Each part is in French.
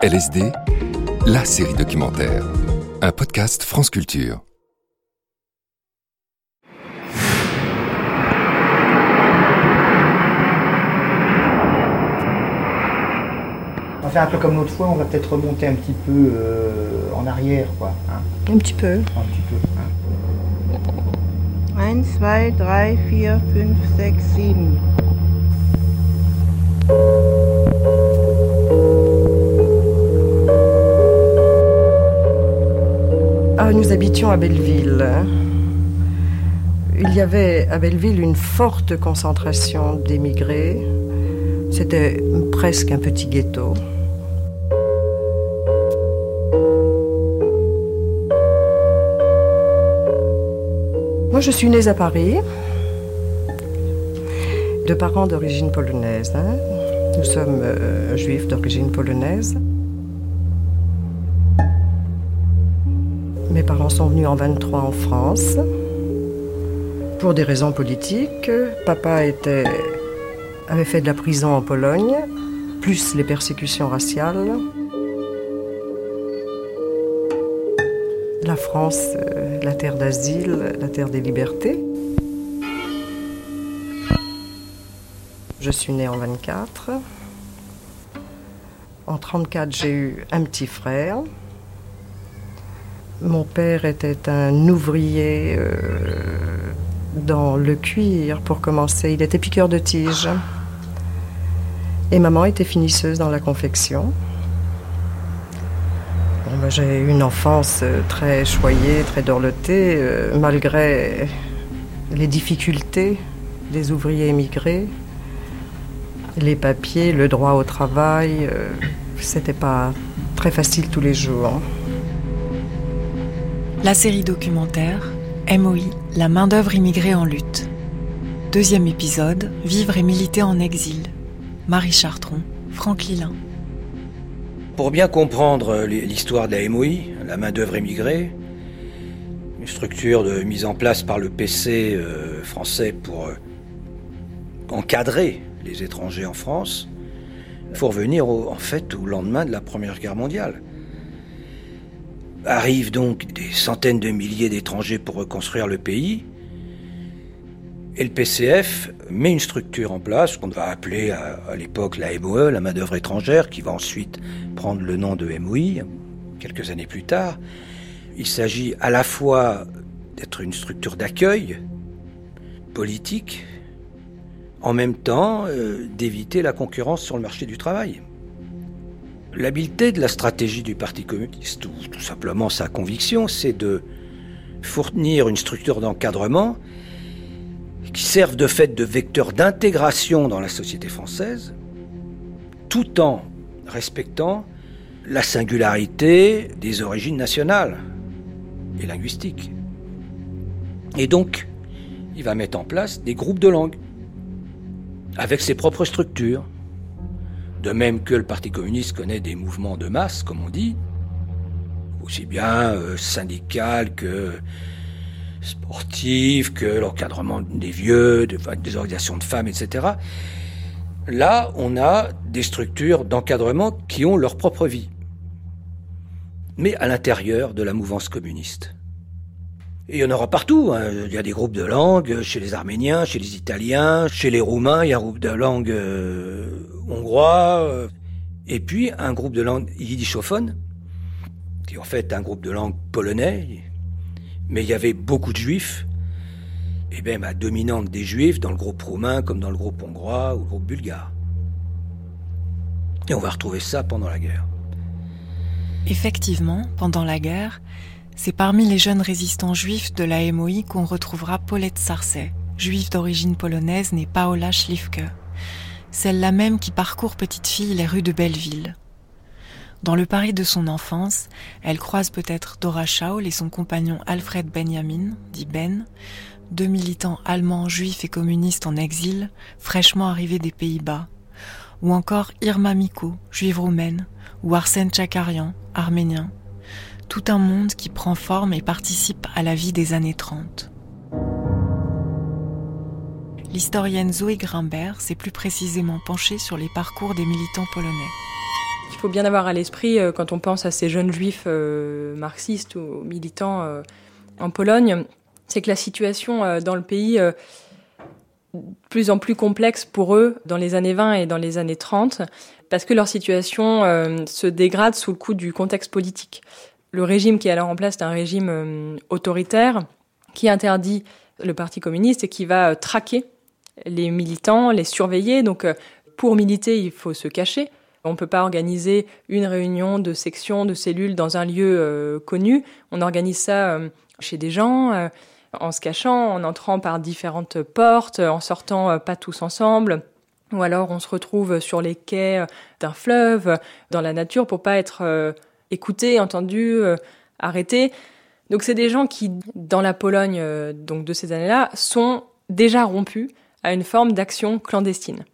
LSD, la série documentaire. Un podcast France Culture. On va faire un peu comme l'autre fois, on va peut-être remonter un petit peu euh, en arrière, quoi. hein. Un petit peu. Un petit peu. hein. 1, 2, 3, 4, 5, 6, 7. Nous habitions à Belleville. Il y avait à Belleville une forte concentration d'émigrés. C'était presque un petit ghetto. Moi, je suis née à Paris, de parents d'origine polonaise. hein. Nous sommes euh, juifs d'origine polonaise. Sont venus en 23 en France pour des raisons politiques. Papa avait fait de la prison en Pologne, plus les persécutions raciales. La France, euh, la terre d'asile, la terre des libertés. Je suis née en 24. En 34, j'ai eu un petit frère. Mon père était un ouvrier euh, dans le cuir pour commencer. Il était piqueur de tige. Et maman était finisseuse dans la confection. Ben, j'ai eu une enfance euh, très choyée, très dorlotée, euh, malgré les difficultés des ouvriers émigrés. Les papiers, le droit au travail, c'était pas très facile tous les jours. La série documentaire MOI, la main-d'œuvre immigrée en lutte. Deuxième épisode Vivre et militer en exil. Marie Chartron, Franck Lilin. Pour bien comprendre l'histoire de la MOI, la main-d'œuvre immigrée, une structure de, mise en place par le PC euh, français pour euh, encadrer les étrangers en France, il faut revenir en fait au lendemain de la Première Guerre mondiale. Arrivent donc des centaines de milliers d'étrangers pour reconstruire le pays. Et le PCF met une structure en place qu'on va appeler à, l'époque la MOE, la main-d'œuvre étrangère, qui va ensuite prendre le nom de MOI quelques années plus tard. Il s'agit à la fois d'être une structure d'accueil politique, en même temps euh, d'éviter la concurrence sur le marché du travail. L'habileté de la stratégie du Parti communiste, ou tout simplement sa conviction, c'est de fournir une structure d'encadrement qui serve de fait de vecteur d'intégration dans la société française, tout en respectant la singularité des origines nationales et linguistiques. Et donc, il va mettre en place des groupes de langue avec ses propres structures. De même que le Parti communiste connaît des mouvements de masse, comme on dit, aussi bien euh, que sportif, que l'encadrement des vieux, des organisations de femmes, etc. Là, on a des structures d'encadrement qui ont leur propre vie, mais à l'intérieur de la mouvance communiste. Et il y en aura partout. hein. Il y a des groupes de langue chez les Arméniens, chez les Italiens, chez les Roumains. Il y a un groupe de langue euh, hongrois. euh, et puis un groupe de langue yiddishophone, qui est en fait un groupe de langue polonais. Mais il y avait beaucoup de juifs, et même à dominante des juifs dans le groupe roumain comme dans le groupe hongrois ou le groupe bulgare. Et on va retrouver ça pendant la guerre. Effectivement, pendant la guerre, c'est parmi les jeunes résistants juifs de la MOI qu'on retrouvera Paulette Sarcey, juive d'origine polonaise née Paola Schlifke, celle-là même qui parcourt petite fille les rues de Belleville. Dans le Paris de son enfance, elle croise peut-être Dora Schaul et son compagnon Alfred Benjamin, dit Ben, deux militants allemands juifs et communistes en exil, fraîchement arrivés des Pays-Bas, ou encore Irma Miko, juive roumaine, ou Arsène Tchakarian, arménien. Tout un monde qui prend forme et participe à la vie des années 30. L'historienne Zoé Grimbert s'est plus précisément penchée sur les parcours des militants polonais. Il faut bien avoir à l'esprit, euh, quand on pense à ces jeunes juifs euh, marxistes ou militants euh, en Pologne, c'est que la situation dans le pays de plus en plus complexe pour eux dans les années 20 et dans les années 30, parce que leur situation se dégrade sous le coup du contexte politique. Le régime qui est alors en place est un régime autoritaire qui interdit le Parti communiste et qui va traquer les militants, les surveiller. Donc pour militer, il faut se cacher. On ne peut pas organiser une réunion de section, de cellules dans un lieu euh, connu. On organise ça euh, chez des gens, euh, en se cachant, en entrant par différentes portes, en sortant pas tous ensemble. Ou alors on se retrouve sur les quais d'un fleuve, dans la nature, pour pas être écouté, entendu, arrêté. Donc c'est des gens qui, dans la Pologne donc de ces années-là, sont déjà rompus à une forme d'action clandestine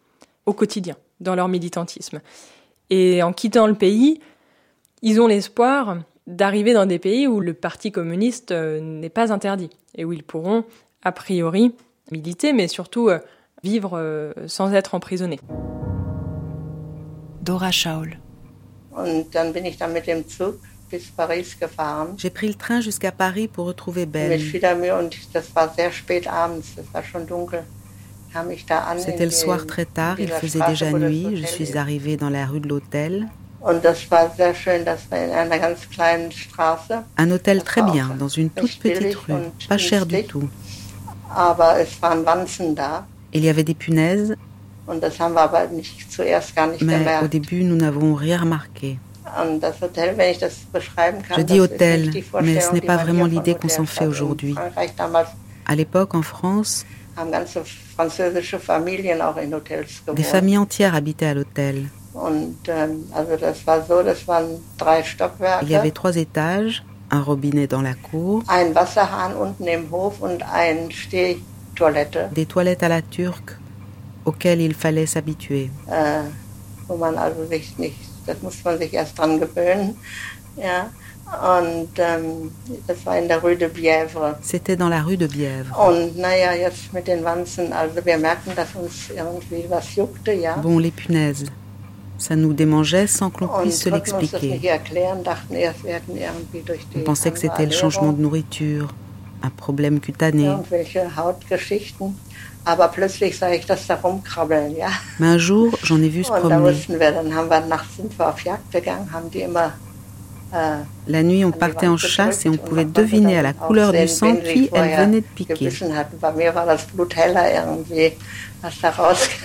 au quotidien dans leur militantisme. Et en quittant le pays, ils ont l'espoir d'arriver dans des pays où le Parti communiste euh, n'est pas interdit et où ils pourront, a priori, militer, mais surtout euh, vivre euh, sans être emprisonnés. Dora Schaul. J'ai pris le train jusqu'à Paris pour retrouver Ben. C'était le soir très tard, il faisait déjà nuit, je suis arrivée dans la rue de l'hôtel. Un hôtel très bien, dans une toute petite rue, pas cher du tout. Il y avait des punaises, mais au début, nous n'avons rien remarqué. Je dis hôtel, mais ce n'est pas vraiment l'idée qu'on s'en fait aujourd'hui. À l'époque, en France, des familles entières habitaient à l'hôtel. Ähm, Il y avait trois étages, un robinet dans la cour, des toilettes à la turque auxquelles il fallait s'habituer. Äh, Ähm, C'était dans la rue de Bièvre. Bon, les punaises. Ça nous démangeait sans que l'on puisse se l'expliquer. On pensait que c'était le changement de nourriture, un problème cutané. Mais un jour, j'en ai vu se promener. La nuit, on partait en chasse et on pouvait deviner à la couleur du sang qui elle venait de piquer.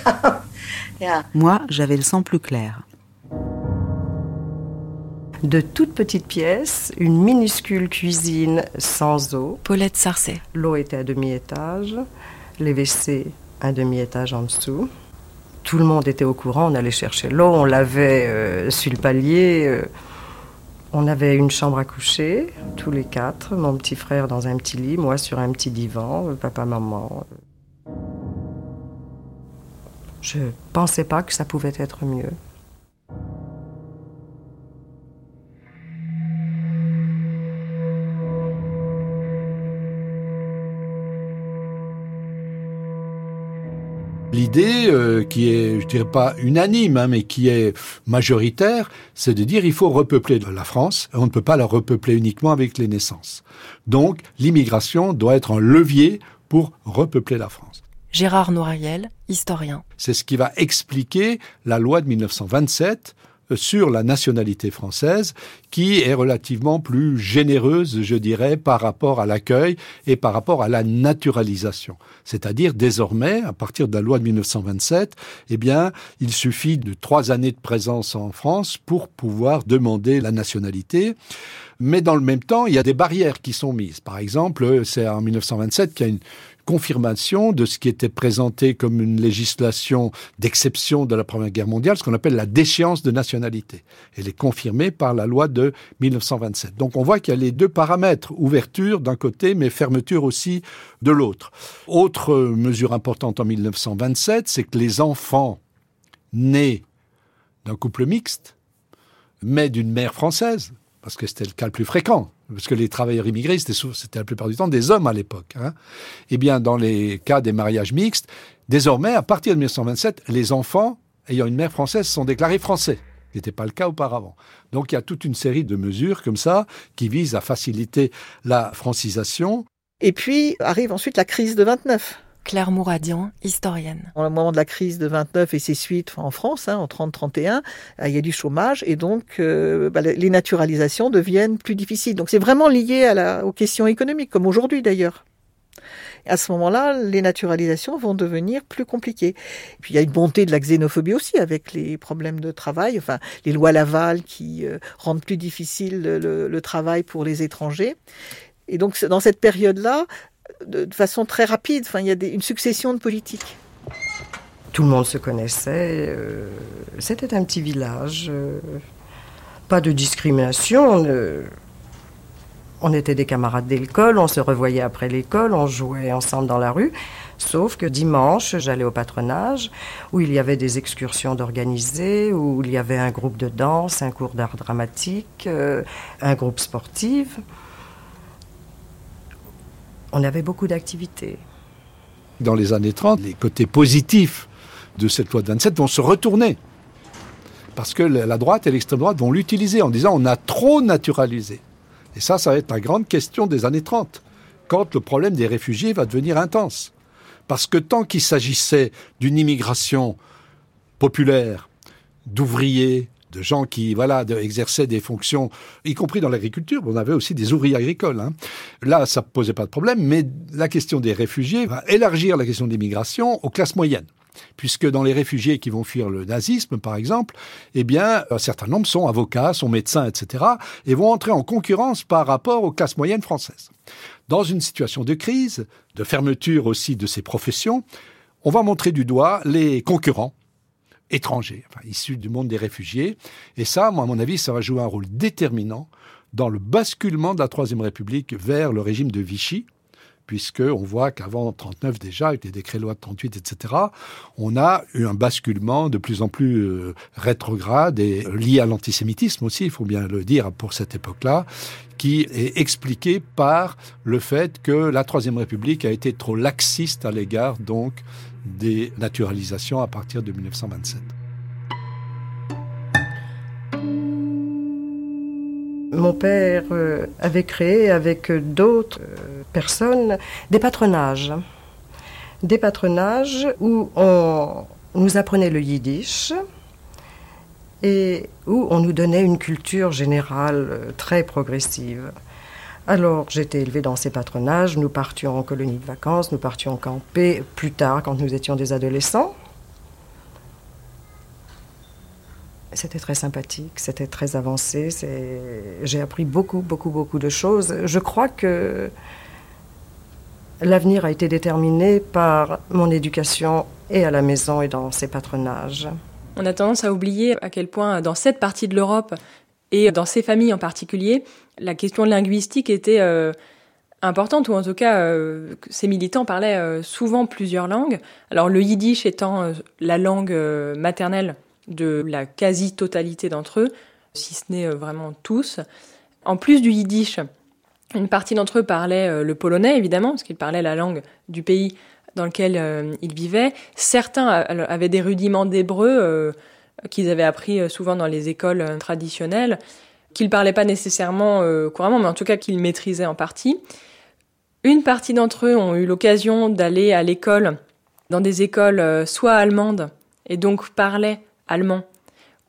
Moi, j'avais le sang plus clair. De toutes petites pièces, une minuscule cuisine sans eau. Paulette Sarcey. L'eau était à demi-étage, les WC un demi-étage en dessous. Tout le monde était au courant, on allait chercher l'eau, on l'avait euh, sur le palier. Euh, on avait une chambre à coucher, tous les quatre, mon petit frère dans un petit lit, moi sur un petit divan, papa, maman. Je pensais pas que ça pouvait être mieux. L'idée euh, qui est, je dirais pas unanime, hein, mais qui est majoritaire, c'est de dire il faut repeupler la France. On ne peut pas la repeupler uniquement avec les naissances. Donc, l'immigration doit être un levier pour repeupler la France. Gérard Noiriel, historien. C'est ce qui va expliquer la loi de 1927 sur la nationalité française, qui est relativement plus généreuse, je dirais, par rapport à l'accueil et par rapport à la naturalisation. C'est-à-dire, désormais, à partir de la loi de 1927, eh bien, il suffit de trois années de présence en France pour pouvoir demander la nationalité. Mais dans le même temps, il y a des barrières qui sont mises. Par exemple, c'est en 1927 qu'il y a une, confirmation de ce qui était présenté comme une législation d'exception de la Première Guerre mondiale, ce qu'on appelle la déchéance de nationalité. Elle est confirmée par la loi de 1927. Donc on voit qu'il y a les deux paramètres, ouverture d'un côté, mais fermeture aussi de l'autre. Autre mesure importante en 1927, c'est que les enfants nés d'un couple mixte, mais d'une mère française, parce que c'était le cas le plus fréquent, parce que les travailleurs immigrés, c'était la plupart du temps des hommes à l'époque. Hein. Eh bien, dans les cas des mariages mixtes, désormais, à partir de 1927, les enfants ayant une mère française sont déclarés français. Ce n'était pas le cas auparavant. Donc il y a toute une série de mesures comme ça qui visent à faciliter la francisation. Et puis arrive ensuite la crise de 29. Claire Mouradian, historienne. Au moment de la crise de 29 et ses suites en France, hein, en 30-31, euh, il y a du chômage et donc euh, bah, les naturalisations deviennent plus difficiles. Donc c'est vraiment lié aux questions économiques, comme aujourd'hui d'ailleurs. À ce moment-là, les naturalisations vont devenir plus compliquées. puis il y a une montée de la xénophobie aussi avec les problèmes de travail, enfin les lois Laval qui euh, rendent plus difficile le, le, travail pour les étrangers. Et donc dans cette période-là, de, façon très rapide, enfin il y a une succession de politiques. Tout le monde se connaissait. Euh, c'était un petit village. Euh, pas de discrimination. On était des camarades d'école, on se revoyait après l'école, on jouait ensemble dans la rue. Sauf que dimanche, j'allais au patronage, où il y avait des excursions d'organiser, où il y avait un groupe de danse, un cours d'art dramatique, euh, un groupe sportif. On avait beaucoup d'activités. Dans les années 30, les côtés positifs de cette loi de 27 vont se retourner. Parce que la droite et l'extrême droite vont l'utiliser en disant on a trop naturalisé. Et ça, ça va être la grande question des années 30, quand le problème des réfugiés va devenir intense. Parce que tant qu'il s'agissait d'une immigration populaire, d'ouvriers, de gens qui voilà exerçaient des fonctions, y compris dans l'agriculture. On avait aussi des ouvriers agricoles. Hein. Là, ça posait pas de problème, mais la question des réfugiés va élargir la question de l'immigration aux classes moyennes puisque dans les réfugiés qui vont fuir le nazisme, par exemple, eh bien, un certain nombre sont avocats, sont médecins, etc., et vont entrer en concurrence par rapport aux classes moyennes françaises. Dans une situation de crise, de fermeture aussi de ces professions, on va montrer du doigt les concurrents étrangers, enfin, issus du monde des réfugiés, et ça, moi, à mon avis, ça va jouer un rôle déterminant dans le basculement de la Troisième République vers le régime de Vichy, puisqu'on voit qu'avant 39 déjà, avec les décrets loi de 38, etc., on a eu un basculement de plus en plus euh, rétrograde et lié à l'antisémitisme aussi, il faut bien le dire pour cette époque-là, qui est expliqué par le fait que la Troisième République a été trop laxiste à l'égard donc des naturalisations à partir de 1927. Mon père euh, avait créé avec d'autres euh, personnes des patronages. Des patronages où on nous apprenait le yiddish et où on nous donnait une culture générale euh, très progressive. Alors j'étais élevée dans ces patronages, nous partions en colonie de vacances, nous partions camper plus tard quand nous étions des adolescents. C'était très sympathique, c'était très avancé. J'ai appris beaucoup, beaucoup, beaucoup de choses. Je crois que l'avenir a été déterminé par mon éducation et à la maison et dans ces patronages. On a tendance à oublier à quel point dans cette partie de l'Europe et dans ces familles en particulier, la question linguistique était euh, importante, ou en tout cas, euh, ces militants parlaient euh, souvent plusieurs langues. Alors le yiddish étant la langue maternelle de la quasi-totalité d'entre eux, si ce n'est euh, vraiment tous. En plus du yiddish, une partie d'entre eux parlait euh, le polonais, évidemment, parce qu'ils parlaient la langue du pays dans lequel euh, ils vivaient. Certains avaient des rudiments d'hébreu qu'ils avaient appris souvent dans les écoles traditionnelles, qu'ils parlaient pas nécessairement couramment, mais en tout cas qu'ils maîtrisaient en partie. Une partie d'entre eux ont eu l'occasion d'aller à l'école dans des écoles soit allemandes, et donc parlaient allemand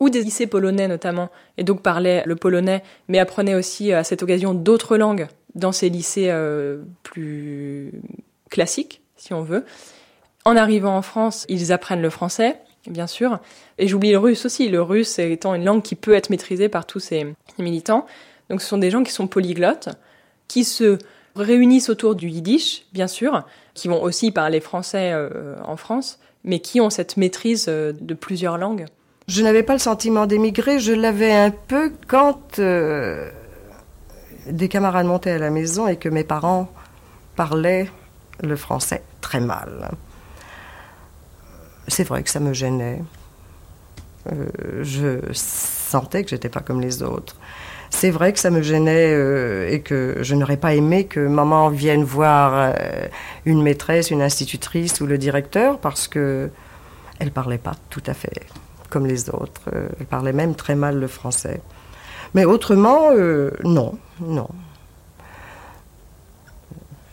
ou des lycées polonais notamment, et donc parlaient le polonais, mais apprenaient aussi à cette occasion d'autres langues dans ces lycées euh, plus classiques, si on veut. En arrivant en France, ils apprennent le français, bien sûr, et j'oublie le russe aussi, le russe étant une langue qui peut être maîtrisée par tous ces militants. Donc ce sont des gens qui sont polyglottes, qui se réunissent autour du yiddish, bien sûr, qui vont aussi parler français euh, en France, mais qui ont cette maîtrise euh, de plusieurs langues. Je n'avais pas le sentiment d'émigrer, je l'avais un peu quand euh, des camarades montaient à la maison et que mes parents parlaient le français très mal. C'est vrai que ça me gênait. Euh, je sentais que j'étais pas comme les autres. C'est vrai que ça me gênait euh, et que je n'aurais pas aimé que maman vienne voir euh, une maîtresse, une institutrice ou le directeur parce que elle parlait pas tout à fait comme les autres. Elle parlait même très mal le français. Mais autrement, non, non.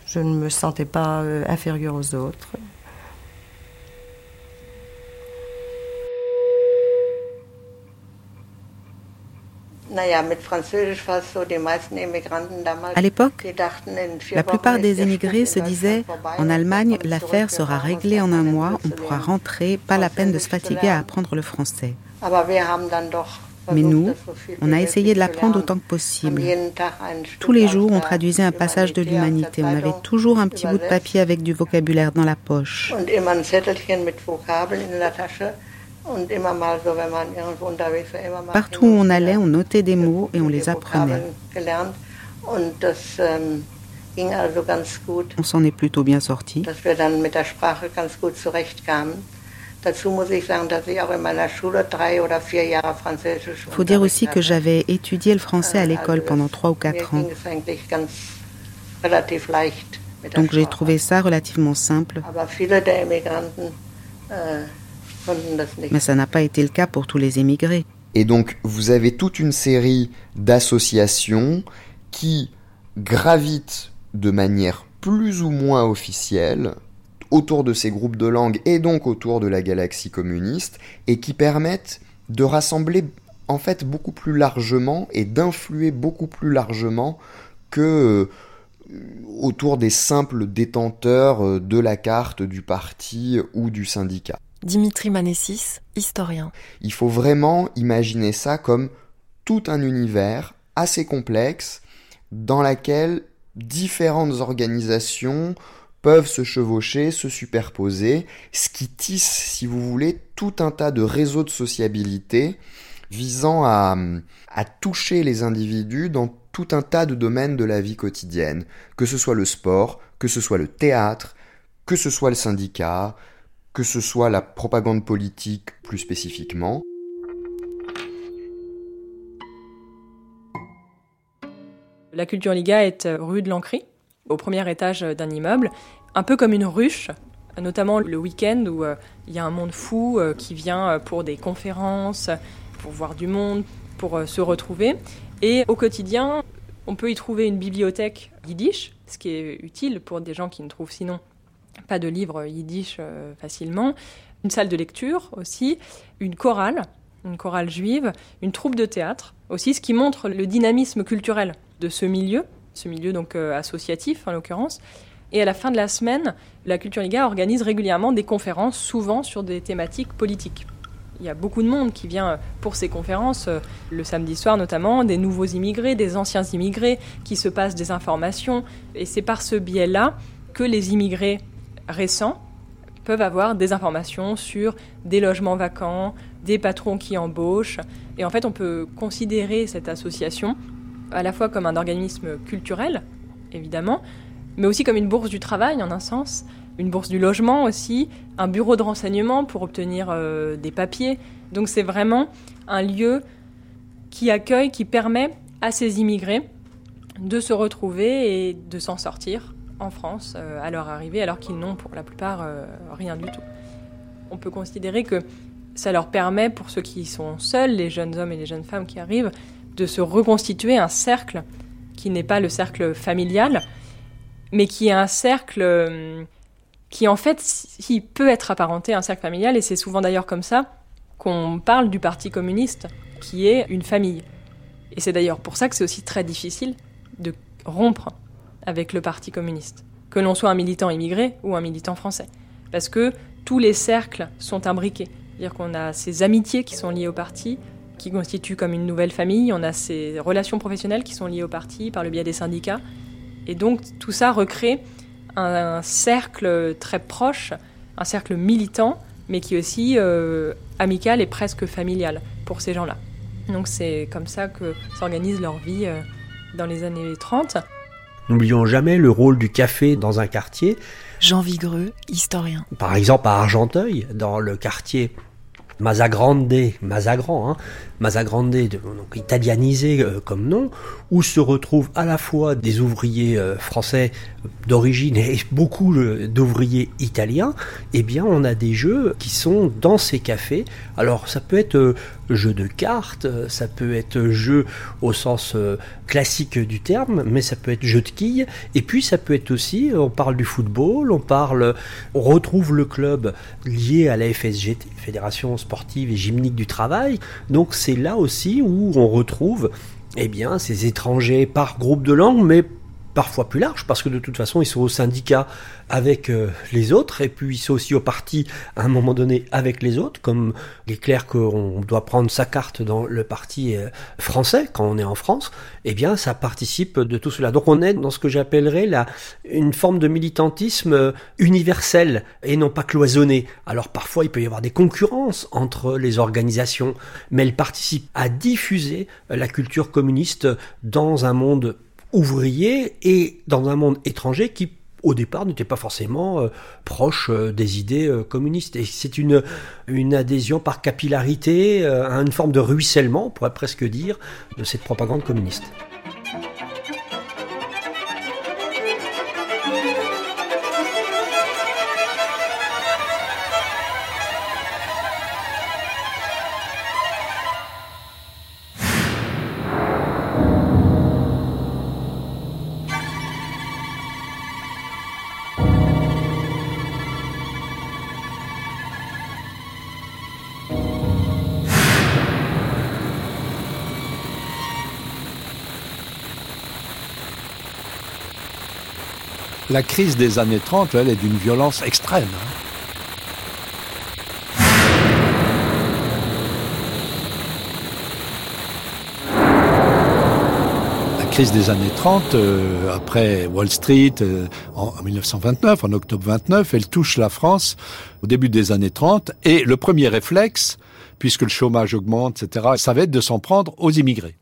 Je ne me sentais pas inférieure aux autres. À l'époque, la plupart des émigrés se disaient en Allemagne, l'affaire sera réglée en un mois, on pourra rentrer, pas la peine de se fatiguer à apprendre le français. Mais nous, on a essayé de l'apprendre autant que possible. Tous les jours, on traduisait un passage de l'humanité. On avait toujours un petit bout de papier avec du vocabulaire dans la poche. Partout où on allait, on notait des mots et on les apprenait. On s'en est plutôt bien sorti. Il faut dire aussi que j'avais étudié le français à l'école pendant trois ou quatre ans. Donc j'ai trouvé ça relativement simple. Mais ça n'a pas été le cas pour tous les émigrés. Et donc vous avez toute une série d'associations qui gravitent de manière plus ou moins officielle autour de ces groupes de langues et donc autour de la galaxie communiste et qui permettent de rassembler en fait beaucoup plus largement et d'influer beaucoup plus largement que euh, autour des simples détenteurs euh, de la carte du parti ou du syndicat. Dimitri Manessis, historien. Il faut vraiment imaginer ça comme tout un univers assez complexe dans lequel différentes organisations peuvent se chevaucher, se superposer, ce qui tisse, si vous voulez, tout un tas de réseaux de sociabilité visant à, à toucher les individus dans tout un tas de domaines de la vie quotidienne, que ce soit le sport, que ce soit le théâtre, que ce soit le syndicat, que ce soit la propagande politique plus spécifiquement. La Culture Liga est rue de l'Ancry, au premier étage d'un immeuble, un peu comme une ruche, notamment le week-end où euh, il y a un monde fou euh, qui vient euh, pour des conférences, pour voir du monde, pour se retrouver. Et au quotidien, on peut y trouver une bibliothèque yiddish, ce qui est utile pour des gens qui ne trouvent sinon pas de livres yiddish facilement, une salle de lecture aussi, une chorale, une chorale juive, une troupe de théâtre aussi, ce qui montre le dynamisme culturel de ce milieu ce milieu donc euh, associatif en l'occurrence. Et à la fin de la semaine, la Culture Liga organise régulièrement des conférences, souvent sur des thématiques politiques. Il y a beaucoup de monde qui vient pour ces conférences, euh, le samedi soir notamment, des nouveaux immigrés, des anciens immigrés, qui se passent des informations. Et c'est par ce biais-là que les immigrés récents peuvent avoir des informations sur des logements vacants, des patrons qui embauchent. Et en fait, on peut considérer cette association à la fois comme un organisme culturel, évidemment, mais aussi comme une bourse du travail en un sens, une bourse du logement aussi, un bureau de renseignement pour obtenir euh, des papiers. Donc c'est vraiment un lieu qui accueille, qui permet à ces immigrés de se retrouver et de s'en sortir en France euh, à leur arrivée, alors qu'ils n'ont pour la plupart euh, rien du tout. On peut considérer que ça leur permet, pour ceux qui sont seuls, les jeunes hommes et les jeunes femmes qui arrivent, de se reconstituer un cercle qui n'est pas le cercle familial, mais qui est un cercle euh, qui en fait qui peut être apparenté à un cercle familial, et c'est souvent d'ailleurs comme ça qu'on parle du Parti communiste, qui est une famille. Et c'est d'ailleurs pour ça que c'est aussi très difficile de rompre avec le Parti communiste, que l'on soit un militant immigré ou un militant français, parce que tous les cercles sont imbriqués. C'est-à-dire qu'on a ces amitiés qui sont liées au parti, qui constituent comme une nouvelle famille. On a ces relations professionnelles qui sont liées au parti par le biais des syndicats. Et donc tout ça recrée un, cercle très proche, un cercle militant, mais qui est aussi euh, amical et presque familial pour ces gens-là. Donc c'est comme ça que s'organise leur vie euh, dans les années 30. N'oublions jamais le rôle du café dans un quartier. Jean Vigreux, historien. Par exemple à Argenteuil, dans le quartier Mazagrande, Mazagran, hein, Mazagrande, donc italianisé euh, comme nom, où se retrouvent à la fois des ouvriers euh, français d'origine et beaucoup d'ouvriers italiens, eh bien on a des jeux qui sont dans ces cafés. Alors ça peut être jeu de cartes, ça peut être jeu au sens classique du terme, mais ça peut être jeu de quilles, et puis ça peut être aussi, on parle du football, on parle, on retrouve le club lié à la FSGT, Fédération sportive et gymnique du travail, donc c'est là aussi où on retrouve eh bien, ces étrangers par groupe de langue, mais parfois plus large, parce que de toute façon, ils sont au syndicat avec euh, les autres, et puis ils sont aussi au parti à un moment donné avec les autres, comme il est clair qu'on doit prendre sa carte dans le parti euh, français quand on est en France, eh bien ça participe de tout cela. Donc on est dans ce que j'appellerais une forme de militantisme euh, universel et non pas cloisonné. Alors parfois il peut y avoir des concurrences entre les organisations, mais elles participent à diffuser la culture communiste dans un monde ouvrier et dans un monde étranger qui au départ n'était pas forcément euh, proche euh, des idées euh, communistes. Et c'est une, une adhésion par capillarité à une forme de ruissellement, on pourrait presque dire, de cette propagande communiste. La crise des années 30, elle est d'une violence extrême. Hein. La crise des années 30, euh, après Wall Street, euh, en, 1929, en octobre 29, elle touche la France au début des années 30, et le premier réflexe, puisque le chômage augmente, etc., ça va être de s'en prendre aux immigrés.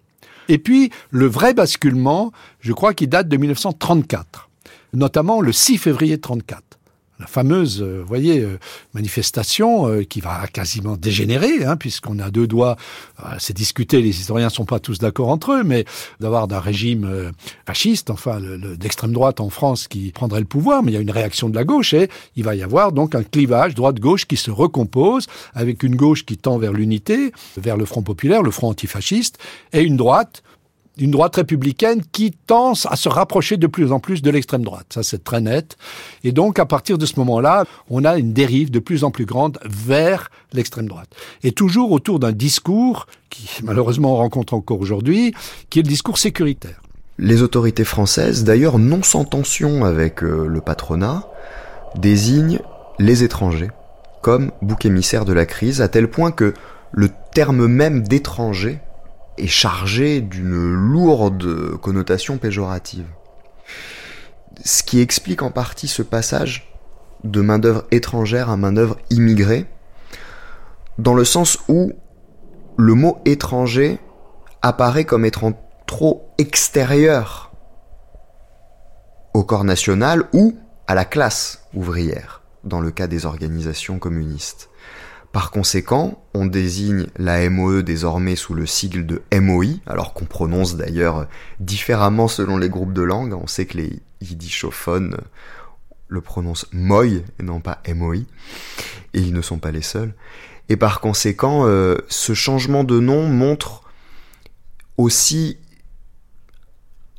Et puis, le vrai basculement, je crois qu'il date de 1934 notamment le 6 février 34 la fameuse, euh, voyez, euh, manifestation euh, qui va quasiment dégénérer, hein, puisqu'on a deux doigts. c'est discuté, les historiens sont pas tous d'accord entre eux, mais d'avoir d'un régime fasciste, enfin d'extrême droite en France qui prendrait le pouvoir, mais il y a une réaction de la gauche et il va y avoir donc un clivage droite-gauche qui se recompose avec une gauche qui tend vers l'unité, vers le Front populaire, le Front antifasciste, et une droite d'une droite républicaine qui tend à se rapprocher de plus en plus de l'extrême droite. Ça, c'est très net. Et donc, à partir de ce moment-là, on a une dérive de plus en plus grande vers l'extrême droite. Et toujours autour d'un discours qui, malheureusement, on rencontre encore aujourd'hui, qui est le discours sécuritaire. Les autorités françaises, d'ailleurs non sans tension avec euh, le patronat, désignent les étrangers comme bouc émissaire de la crise, à tel point que le terme même d'étranger est chargé d'une lourde connotation péjorative. Ce qui explique en partie ce passage de main-d'œuvre étrangère à main-d'œuvre immigrée, dans le sens où le mot étranger apparaît comme étant trop extérieur au corps national ou à la classe ouvrière, dans le cas des organisations communistes. Par conséquent, on désigne la MOE désormais sous le sigle de MOI, alors qu'on prononce d'ailleurs différemment selon les groupes de langue. On sait que les yiddishophones le prononcent MOI et non pas MOI, et ils ne sont pas les seuls. Et par conséquent, euh, ce changement de nom montre aussi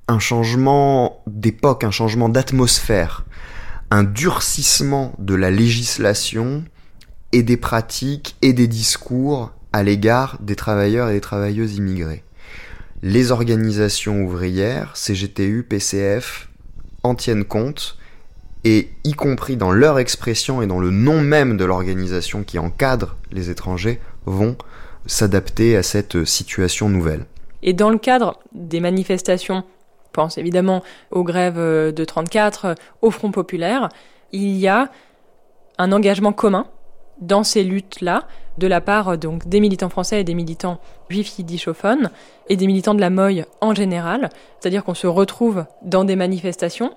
un changement d'époque, un changement d'atmosphère, un durcissement de la législation et des pratiques et des discours à l'égard des travailleurs et des travailleuses immigrés. Les organisations ouvrières, CGTU, PCF, en tiennent compte et y compris dans leur expression et dans le nom même de l'organisation qui encadre les étrangers, vont s'adapter à cette situation nouvelle. Et dans le cadre des manifestations, pense évidemment aux grèves de 34, au Front populaire, il y a un engagement commun dans ces luttes-là, de la part euh, donc des militants français et des militants juifs yiddishophones et des militants de la Moye en général, c'est-à-dire qu'on se retrouve dans des manifestations.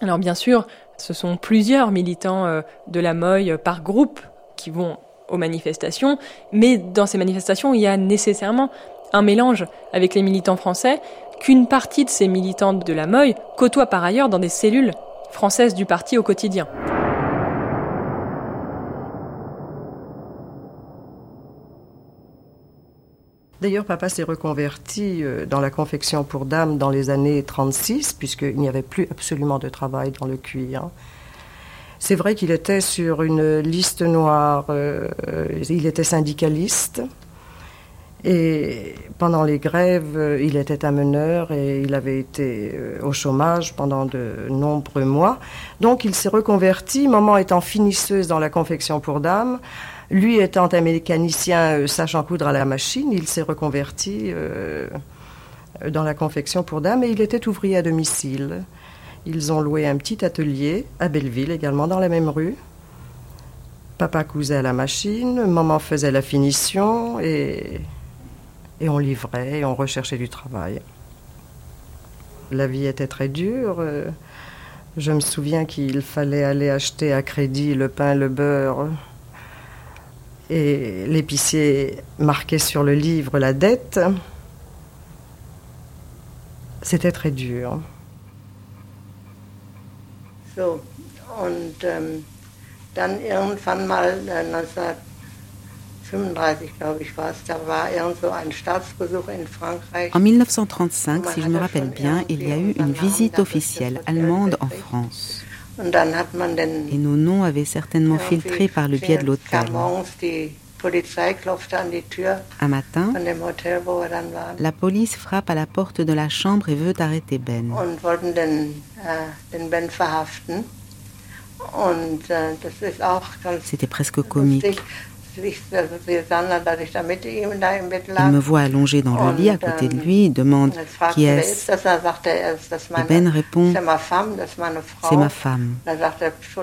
Alors bien sûr, ce sont plusieurs militants euh, de la Moye par groupe qui vont aux manifestations, mais dans ces manifestations, il y a nécessairement un mélange avec les militants français qu'une partie de ces militants de la Moy côtoient par ailleurs dans des cellules françaises du parti au quotidien. D'ailleurs, papa s'est reconverti euh, dans la confection pour dames dans les années 36, puisqu'il n'y avait plus absolument de travail dans le cuir. C'est vrai qu'il était sur une liste noire, euh, il était syndicaliste. Et pendant les grèves, euh, il était ameneur et il avait été au chômage pendant de nombreux mois. Donc il s'est reconverti, maman étant finisseuse dans la confection pour dames. Lui étant un mécanicien euh, sachant coudre à la machine, il s'est reconverti euh, dans la confection pour dames et il était ouvrier à domicile. Ils ont loué un petit atelier à Belleville, également dans la même rue. Papa cousait à la machine, maman faisait la finition et, et on livrait et on recherchait du travail. La vie était très dure. Euh, je me souviens qu'il fallait aller acheter à crédit le pain, le beurre, et l'épicier marquait sur le livre la dette. C'était très dur. So, und ähm, dann irgendwann mal äh, 1935, glaube ich, war es, da war irgend so ein Staatsbesuch in Frankreich. En 1935, si je me rappelle bien, il y a eu une visite officielle allemande en France. Et nos noms avaient certainement filtré par le biais de l'hôtel. Un matin, la police frappe à la porte de la chambre et veut arrêter Ben. C'était presque comique. Il me voit allongé dans le lit à côté de lui, demande qui est-ce Et Ben répond C'est ma femme.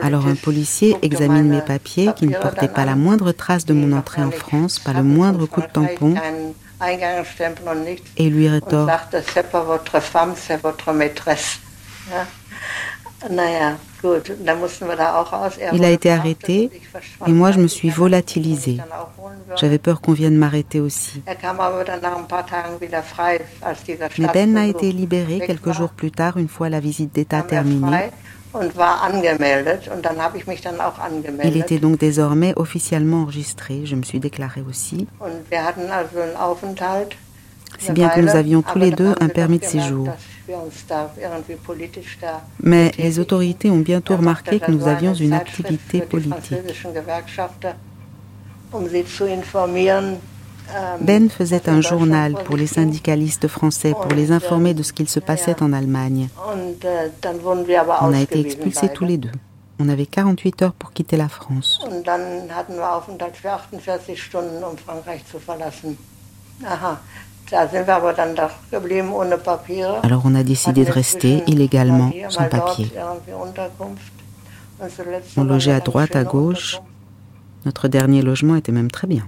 Alors un policier examine mes papiers qui ne portaient pas la moindre trace de mon entrée en France, pas le moindre coup de tampon, et lui rétorque C'est pas votre femme, c'est votre maîtresse. Il a été arrêté et moi je me suis volatilisée. J'avais peur qu'on vienne m'arrêter aussi. Mais Ben a été libéré quelques jours plus tard, une fois la visite d'État terminée. Il était donc désormais officiellement enregistré. Je me suis déclarée aussi. Si bien que nous avions tous les deux un permis de séjour. Mais les autorités ont bientôt remarqué que nous avions une activité politique. Ben faisait un journal pour les syndicalistes français pour les informer de ce qu'il se passait en Allemagne. On a été expulsés tous les deux. On avait 48 heures pour quitter la France. Alors on a décidé de rester illégalement, sans papier. On logeait à droite, à gauche. Notre dernier logement était même très bien.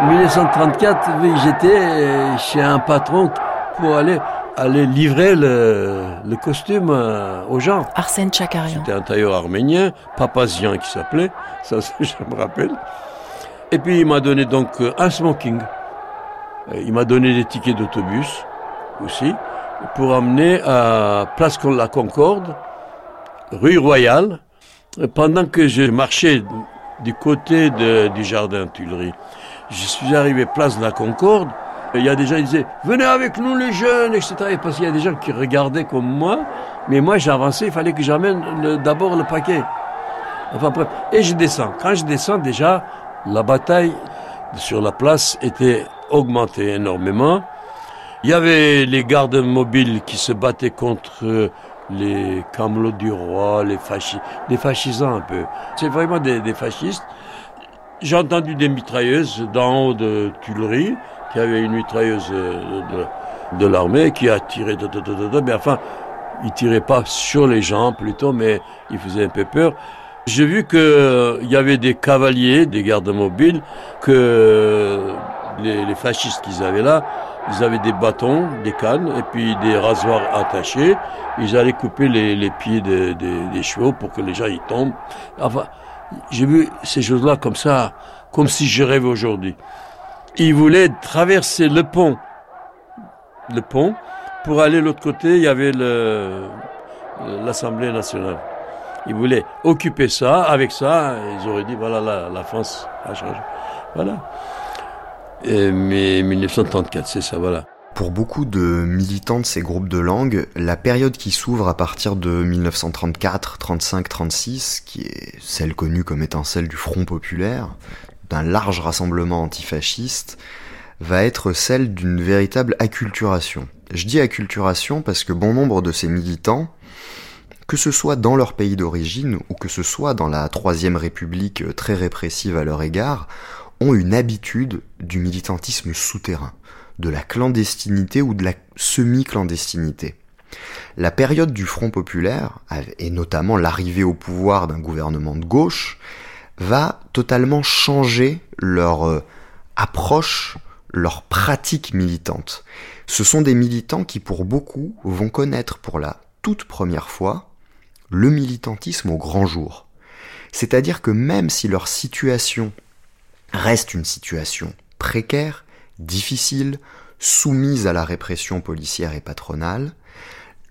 En 1934, j'étais chez un patron pour aller aller livrer le, le costume euh, aux gens. Arsène Tchakarian. C'était un tailleur arménien, Papazian qui s'appelait, ça je me rappelle. Et puis il m'a donné donc euh, un smoking. Il m'a donné des tickets d'autobus aussi pour amener à Place la Concorde, rue Royale, pendant que je marchais du côté du jardin Tuileries. Je suis arrivé Place de la Concorde, il y a des gens qui disaient venez avec nous les jeunes, etc. Parce qu'il y a des gens qui regardaient comme moi, mais moi j'avançais, il fallait que j'amène d'abord le paquet. Enfin bref, et je descends. Quand je descends déjà, la bataille sur la place était augmentée énormément. Il y avait les gardes mobiles qui se battaient contre les camelots du roi, les, fascistes, les fascisants un peu. C'est vraiment des, des fascistes. J'ai entendu des mitrailleuses d'en haut de Tuileries qui avait une mitrailleuse euh, de, de l'armée qui a tiré, de, de, mais enfin, il tirait pas sur les gens plutôt, mais il faisait un peu peur. J'ai vu qu'il euh, y avait des cavaliers, des gardes mobiles, que les, les fascistes qu'ils avaient là ils avaient des bâtons, des cannes, et puis des rasoirs attachés. Ils allaient couper les, pieds des chevaux pour que les gens y tombent. Enfin, j'ai vu ces choses-là comme ça, comme si je rêvais aujourd'hui. Ils voulaient traverser le pont, le pont, pour aller de l'autre côté, il y avait l'Assemblée nationale. Ils voulaient occuper ça, avec ça, ils auraient dit, voilà, la, France a changé. Voilà. Mais 1934, c'est ça, voilà. Pour beaucoup de militants de ces groupes de langue, la période qui s'ouvre à partir de 1934, 35, 36, qui est celle connue comme étant celle du Front populaire, d'un large rassemblement antifasciste, va être celle d'une véritable acculturation. Je dis acculturation parce que bon nombre de ces militants, que ce soit dans leur pays d'origine ou que ce soit dans la Troisième République très répressive à leur égard, ont une habitude du militantisme souterrain, de la clandestinité ou de la semi-clandestinité. La période du Front populaire, et notamment l'arrivée au pouvoir d'un gouvernement de gauche, va totalement changer leur euh, approche, leur pratique militante. Ce sont des militants qui, pour beaucoup, vont connaître pour la toute première fois le militantisme au grand jour. C'est-à-dire que même si leur situation reste une situation précaire, difficile, soumise à la répression policière et patronale,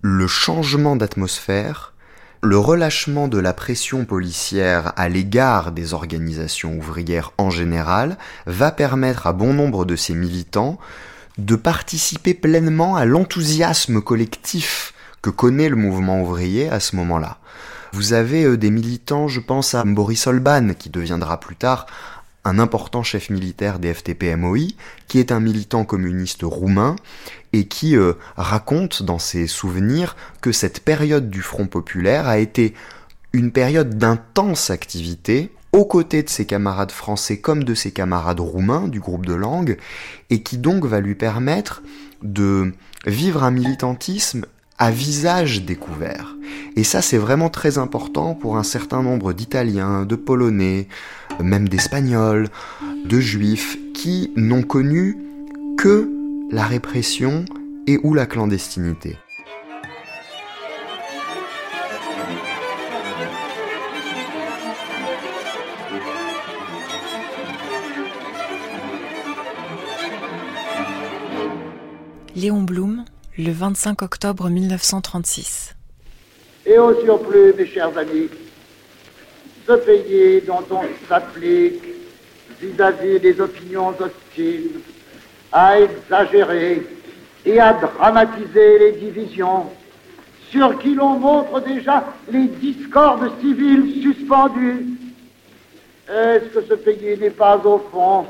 le changement d'atmosphère, le relâchement de la pression policière à l'égard des organisations ouvrières en général va permettre à bon nombre de ces militants de participer pleinement à l'enthousiasme collectif que connaît le mouvement ouvrier à ce moment-là. Vous avez euh, des militants, je pense à Boris Olban, qui deviendra plus tard un important chef militaire des FTP-MOI, qui est un militant communiste roumain et qui euh, raconte dans ses souvenirs que cette période du Front populaire a été une période d'intense activité aux côtés de ses camarades français comme de ses camarades roumains du groupe de langue, et qui donc va lui permettre de vivre un militantisme à visage découvert. Et ça, c'est vraiment très important pour un certain nombre d'Italiens, de Polonais, même d'Espagnols, de Juifs, qui n'ont connu que la répression et ou la clandestinité. Léon Blum, le 25 octobre 1936. Et au surplus, mes chers amis, ce pays dont on s'applique vis-à-vis des opinions hostiles à exagérer et à dramatiser les divisions, sur qui l'on montre déjà les discordes civiles suspendues. Est-ce que ce pays n'est pas au fond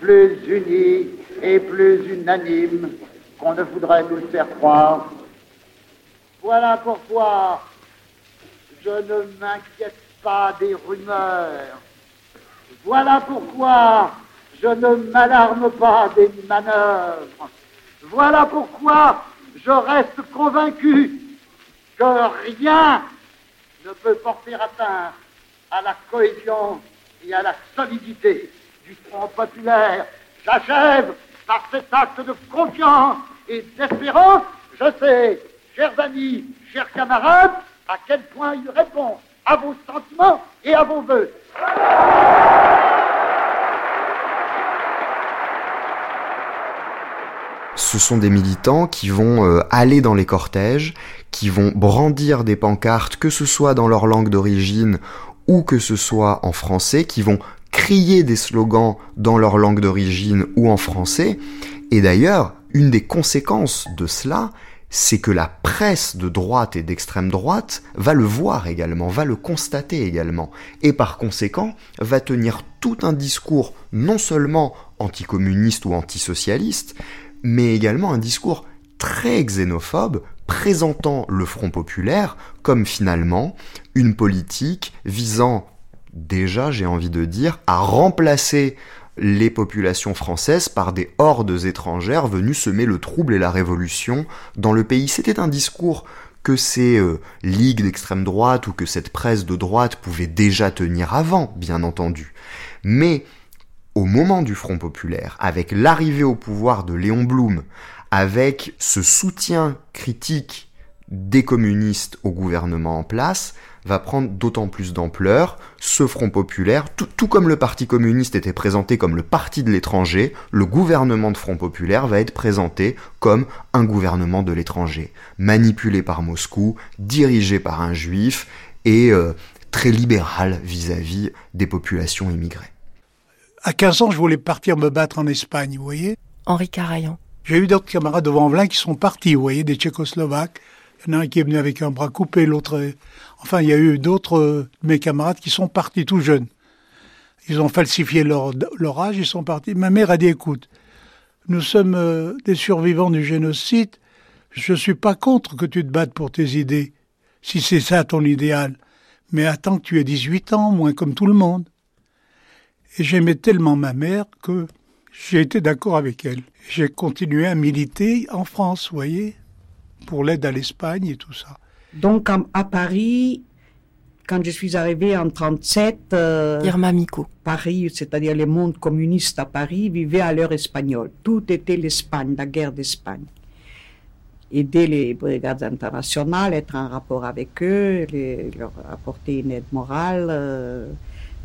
plus uni et plus unanime qu'on ne voudrait nous faire croire. Voilà pourquoi je ne m'inquiète pas des rumeurs. Voilà pourquoi je ne m'alarme pas des manœuvres. Voilà pourquoi je reste convaincu que rien ne peut porter atteinte à la cohésion et à la solidité du Front populaire. J'achève par cet acte de confiance et d'espérance, je sais, chers amis, chers camarades, à quel point il répond à vos sentiments et à vos voeux. Ce sont des militants qui vont euh, aller dans les cortèges, qui vont brandir des pancartes, que ce soit dans leur langue d'origine ou que ce soit en français, qui vont crier des slogans dans leur langue d'origine ou en français. Et d'ailleurs, une des conséquences de cela, c'est que la presse de droite et d'extrême droite va le voir également, va le constater également, et par conséquent va tenir tout un discours non seulement anticommuniste ou antisocialiste, mais également un discours très xénophobe présentant le Front populaire comme finalement une politique visant déjà, j'ai envie de dire, à remplacer les populations françaises par des hordes étrangères venues semer le trouble et la révolution dans le pays. C'était un discours que ces euh, ligues d'extrême droite ou que cette presse de droite pouvait déjà tenir avant, bien entendu. Mais au moment du Front populaire, avec l'arrivée au pouvoir de Léon Blum, avec ce soutien critique des communistes au gouvernement en place, va prendre d'autant plus d'ampleur. Ce Front populaire, tout, comme le Parti communiste était présenté comme le parti de l'étranger, le gouvernement de Front populaire va être présenté comme un gouvernement de l'étranger, manipulé par Moscou, dirigé par un juif et euh, très libéral vis-à-vis des populations immigrées. À 15 ans, je voulais partir me battre en Espagne, vous voyez? Henri Carayan. J'ai eu d'autres camarades de Vanvelin qui sont partis, vous voyez, des Tchécoslovaques. Il y en a un qui est venu avec un bras coupé, l'autre... Enfin, il y a eu d'autres de mes camarades qui sont partis tout jeunes. Ils ont falsifié leur, leur âge, ils sont partis. Ma mère a dit, écoute, nous sommes euh, des survivants du génocide, je ne suis pas contre que tu te battes pour tes idées, si c'est ça ton idéal. Mais attends que tu aies 18 ans, moins comme tout le monde. Et j'aimais tellement ma mère que j'ai été d'accord avec elle. J'ai continué à militer en France, vous voyez, pour l'aide à l'Espagne et tout ça. Donc à Paris, quand je suis arrivée en 37, euh, Irma Miko. Paris, c'est-à-dire le monde communiste à Paris, vivait à l'heure espagnole. Tout était l'Espagne, la guerre d'Espagne. Aider les brigades internationales, être en rapport avec eux, leur apporter une aide morale, euh,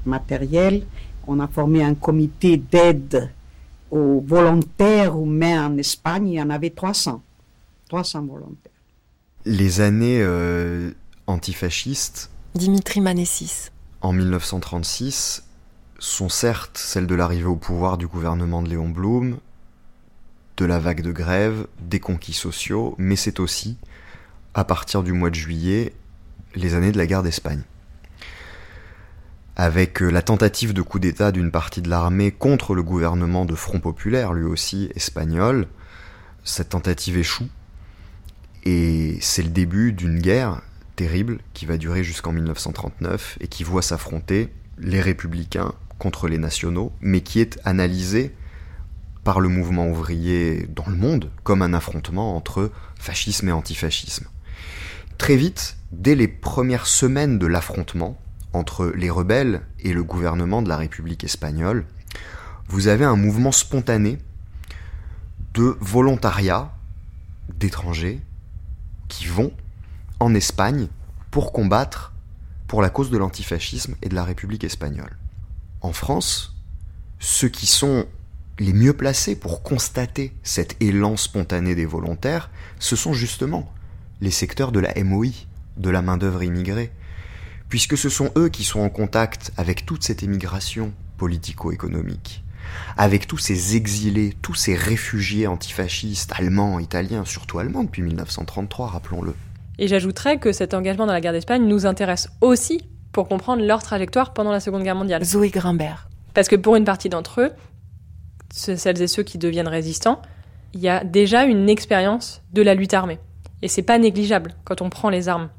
matérielle. On a formé un comité d'aide aux volontaires humains en Espagne. Il y en avait 300. 300 volontaires. Les années euh, antifascistes. Dimitri Manessis. En 1936 sont certes celles de l'arrivée au pouvoir du gouvernement de Léon Blum, de la vague de grève, des conquis sociaux, mais c'est aussi, à partir du mois de juillet, les années de la guerre d'Espagne avec euh, la tentative de coup d'État d'une partie de l'armée contre le gouvernement de Front Populaire, lui aussi espagnol. Cette tentative échoue, et c'est le début d'une guerre terrible qui va durer jusqu'en 1939 et qui voit s'affronter les républicains contre les nationaux, mais qui est analysée par le mouvement ouvrier dans le monde comme un affrontement entre fascisme et antifascisme. Très vite, dès les premières semaines de l'affrontement, entre les rebelles et le gouvernement de la République espagnole, vous avez un mouvement spontané de volontariat d'étrangers qui vont en Espagne pour combattre pour la cause de l'antifascisme et de la République espagnole. En France, ceux qui sont les mieux placés pour constater cet élan spontané des volontaires, ce sont justement les secteurs de la MOI, de la main-d'œuvre immigrée, puisque ce sont eux qui sont en contact avec toute cette émigration politico-économique, avec tous ces exilés, tous ces réfugiés antifascistes, allemands, italiens, surtout allemands depuis 1933, rappelons-le. Et j'ajouterais que cet engagement dans la guerre d'Espagne nous intéresse aussi pour comprendre leur trajectoire pendant la Seconde Guerre mondiale. Zoé Grimbert. Parce que pour une partie d'entre eux, celles et ceux qui deviennent résistants, il y a déjà une expérience de la lutte armée. Et c'est pas négligeable quand on prend les armes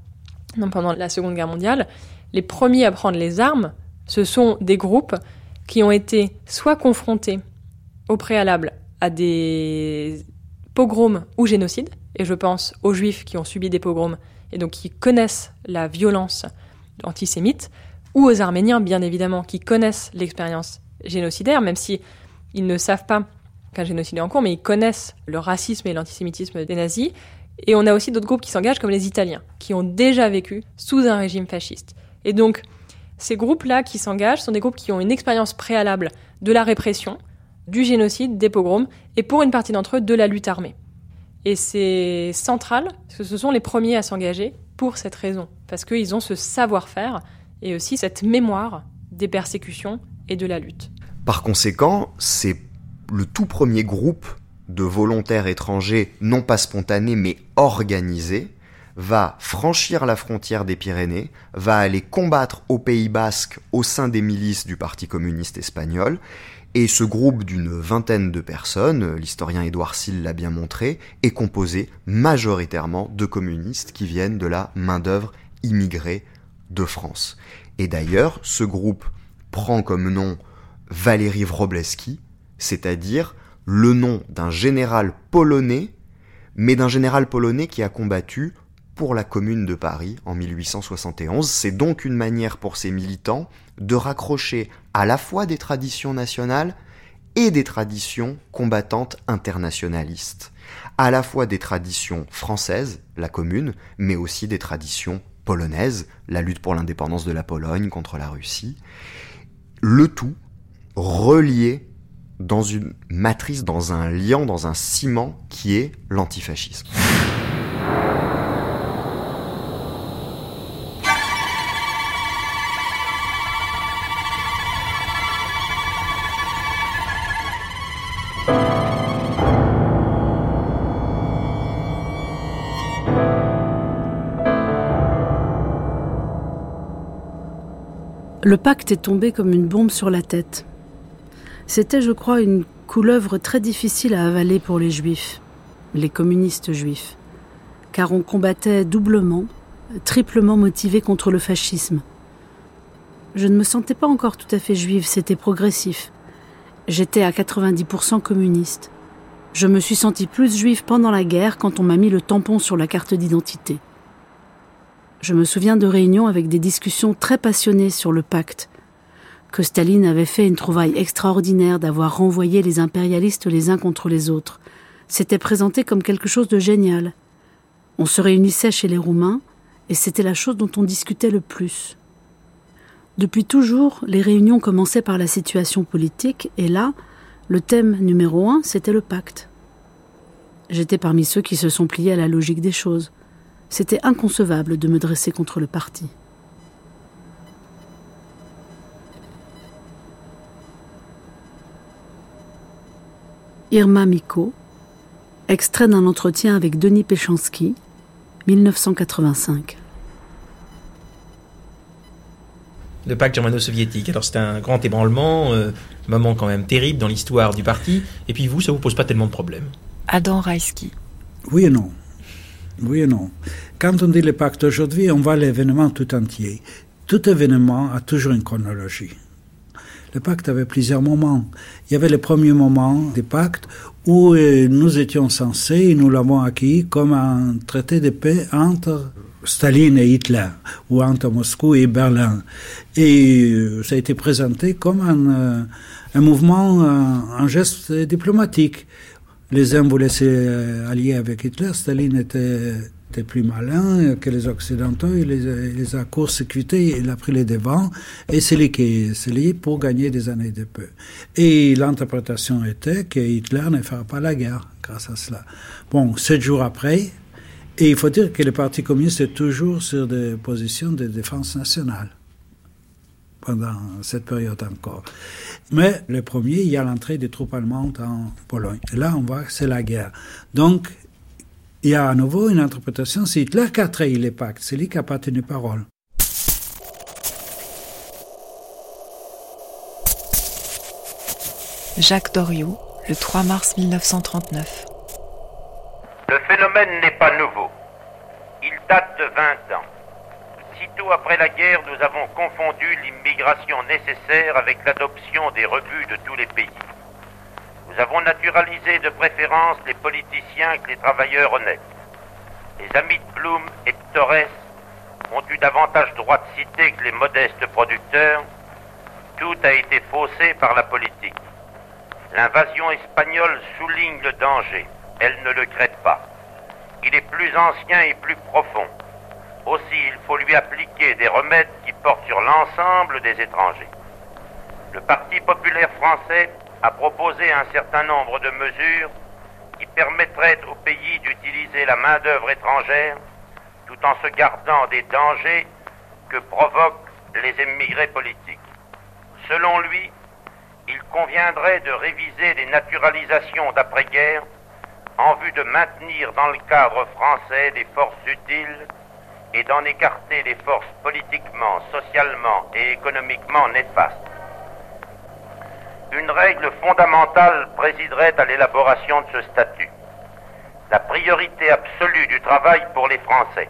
pendant la Seconde Guerre mondiale, les premiers à prendre les armes, ce sont des groupes qui ont été soit confrontés au préalable à des pogroms ou génocides, et je pense aux juifs qui ont subi des pogroms et donc qui connaissent la violence antisémite, ou aux arméniens bien évidemment qui connaissent l'expérience génocidaire, même si ils ne savent pas qu'un génocide est en cours, mais ils connaissent le racisme et l'antisémitisme des nazis, et on a aussi d'autres groupes qui s'engagent, comme les Italiens, qui ont déjà vécu sous un régime fasciste. Et donc, ces groupes-là qui s'engagent sont des groupes qui ont une expérience préalable de la répression, du génocide, des pogroms, et pour une partie d'entre eux, de la lutte armée. Et c'est central, parce que ce sont les premiers à s'engager pour cette raison, parce qu'ils ont ce savoir-faire et aussi cette mémoire des persécutions et de la lutte. Par conséquent, c'est le tout premier groupe de volontaires étrangers, non pas spontanés, mais organisés, va franchir la frontière des Pyrénées, va aller combattre au Pays basque au sein des milices du Parti communiste espagnol, et ce groupe d'une vingtaine de personnes, l'historien Édouard Sill l'a bien montré, est composé majoritairement de communistes qui viennent de la main-d'œuvre immigrée de France. Et d'ailleurs, ce groupe prend comme nom Valéry Wrobleski, c'est-à-dire le nom d'un général polonais, mais d'un général polonais qui a combattu pour la Commune de Paris en 1871. C'est donc une manière pour ces militants de raccrocher à la fois des traditions nationales et des traditions combattantes internationalistes, à la fois des traditions françaises, la Commune, mais aussi des traditions polonaises, la lutte pour l'indépendance de la Pologne contre la Russie, le tout relié dans une matrice, dans un lien, dans un ciment qui est l'antifascisme. Le pacte est tombé comme une bombe sur la tête. C'était, je crois, une couleuvre très difficile à avaler pour les juifs, les communistes juifs, car on combattait doublement, triplement motivé contre le fascisme. Je ne me sentais pas encore tout à fait juive, c'était progressif. J'étais à 90% communiste. Je me suis sentie plus juive pendant la guerre quand on m'a mis le tampon sur la carte d'identité. Je me souviens de réunions avec des discussions très passionnées sur le pacte, que avait fait une trouvaille extraordinaire d'avoir renvoyé les impérialistes les uns contre les autres. C'était présenté comme quelque chose de génial. On se réunissait chez les Roumains, et c'était la chose dont on discutait le plus. Depuis toujours, les réunions commençaient par la situation politique, et là, le thème numéro un, c'était le pacte. J'étais parmi ceux qui se sont pliés à la logique des choses. C'était inconcevable de me dresser contre le parti. Irma Miko, extrait d'un entretien avec Denis Péchanski, 1985. Le pacte germano-soviétique. Alors c'est un grand ébranlement, un euh, moment quand même terrible dans l'histoire du parti. Et puis vous, ça vous pose pas tellement de problèmes Adam Reisky. Oui et non. Oui et non. Quand on dit le pacte aujourd'hui, on voit l'événement tout entier. Tout événement a toujours une chronologie. Le pacte avait plusieurs moments. Il y avait le premier moment du pacte où euh, nous étions censés, et nous l'avons acquis comme un traité de paix entre Staline et Hitler, ou entre Moscou et Berlin. Et euh, ça a été présenté comme un, euh, un mouvement, un geste diplomatique. Les uns voulaient s'allier avec Hitler, Staline était, plus malin que les Occidentaux, il les, a court-circuités, il a pris les devants, et c'est lui qui s'est lié pour gagner des années de peu. Et l'interprétation était que Hitler ne fera pas la guerre grâce à cela. Bon, sept jours après, et il faut dire que le Parti communiste est toujours sur des positions de défense nationale pendant cette période encore. Mais le premier, il y a l'entrée des troupes allemandes en Pologne. Et là, on voit que c'est la guerre. Donc, il y a à nouveau une interprétation, c'est Hitler qui a trahi les pactes, c'est lui qui n'a pas tenu parole. Jacques Doriot, le 3 mars 1939. Le phénomène n'est pas nouveau. Il date de 20 ans. Sitôt après la guerre, nous avons confondu l'immigration nécessaire avec l'adoption des rebuts de tous les pays. Nous avons naturalisé de préférence les politiciens que les travailleurs honnêtes. Les amis de Blum et de Torres ont eu davantage droit de citer que les modestes producteurs. Tout a été faussé par la politique. L'invasion espagnole souligne le danger. Elle ne le crée pas. Il est plus ancien et plus profond. Aussi, il faut lui appliquer des remèdes qui portent sur l'ensemble des étrangers. Le Parti populaire français a proposé un certain nombre de mesures qui permettraient au pays d'utiliser la main-d'œuvre étrangère tout en se gardant des dangers que provoquent les émigrés politiques. Selon lui, il conviendrait de réviser les naturalisations d'après-guerre en vue de maintenir dans le cadre français des forces utiles et d'en écarter les forces politiquement, socialement et économiquement néfastes une règle fondamentale présiderait à l'élaboration de ce statut. La priorité absolue du travail pour les Français.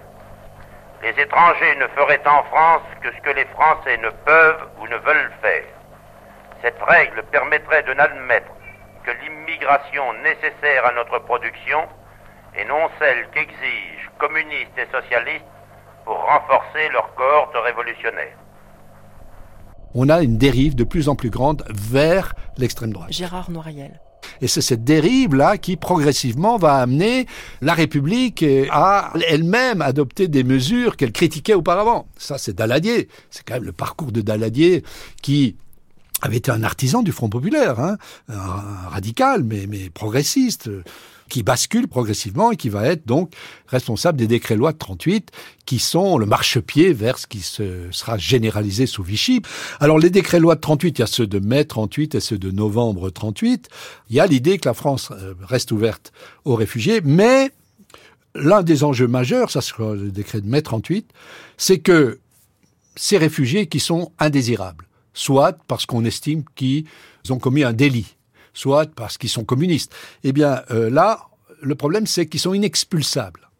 Les étrangers ne feraient en France que ce que les Français ne peuvent ou ne veulent faire. Cette règle permettrait de n'admettre que l'immigration nécessaire à notre production et non celle qu'exige communistes et socialistes pour renforcer leur cohorte révolutionnaire. On a une dérive de plus en plus grande vers l'extrême droite. Gérard Noiriel. Et c'est cette dérive-là qui progressivement va amener la République à elle-même adopter des mesures qu'elle critiquait auparavant. Ça, c'est Daladier. C'est quand même le parcours de Daladier qui avait été un artisan du Front populaire, hein, un radical mais, mais progressiste, qui bascule progressivement et qui va être donc responsable des décrets-lois de 38 qui sont le marchepied vers ce qui se, sera généralisé sous Vichy. Alors les décrets-lois de 38, il y a ceux de mai 38 et ceux de novembre 38. Il y a l'idée que la France euh, reste ouverte aux réfugiés, mais l'un des enjeux majeurs, ça sera le décret de mai 38, c'est que ces réfugiés qui sont indésirables, soit parce qu'on estime qu'ils ont commis un délit, soit parce qu'ils sont communistes. Eh bien, euh, là, le problème, c'est qu'ils sont inexpulsables.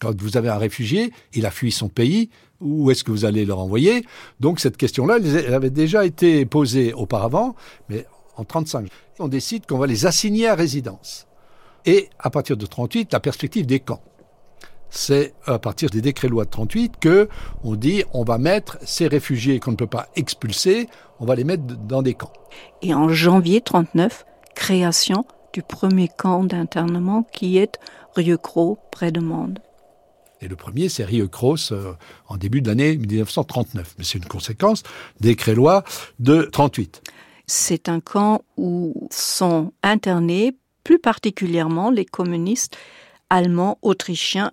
Quand vous avez un réfugié, il a fui son pays, où est-ce que vous allez le renvoyer? Donc cette question-là, elle avait déjà été posée auparavant, mais en 35, on décide qu'on va les assigner à résidence. Et à partir de 38, la perspective des camps. C'est à partir des décrets-lois de 38 que on dit on va mettre ces réfugiés qu'on ne peut pas expulser, on va les mettre dans des camps. Et en janvier 39, création du premier camp d'internement qui est Rieux-Cros, près de Mende. Et le premier, c'est Rieux-Cros euh, en début de l'année 1939. Mais c'est une conséquence des loi de 38. C'est un camp où sont internés plus particulièrement les communistes allemands, autrichiens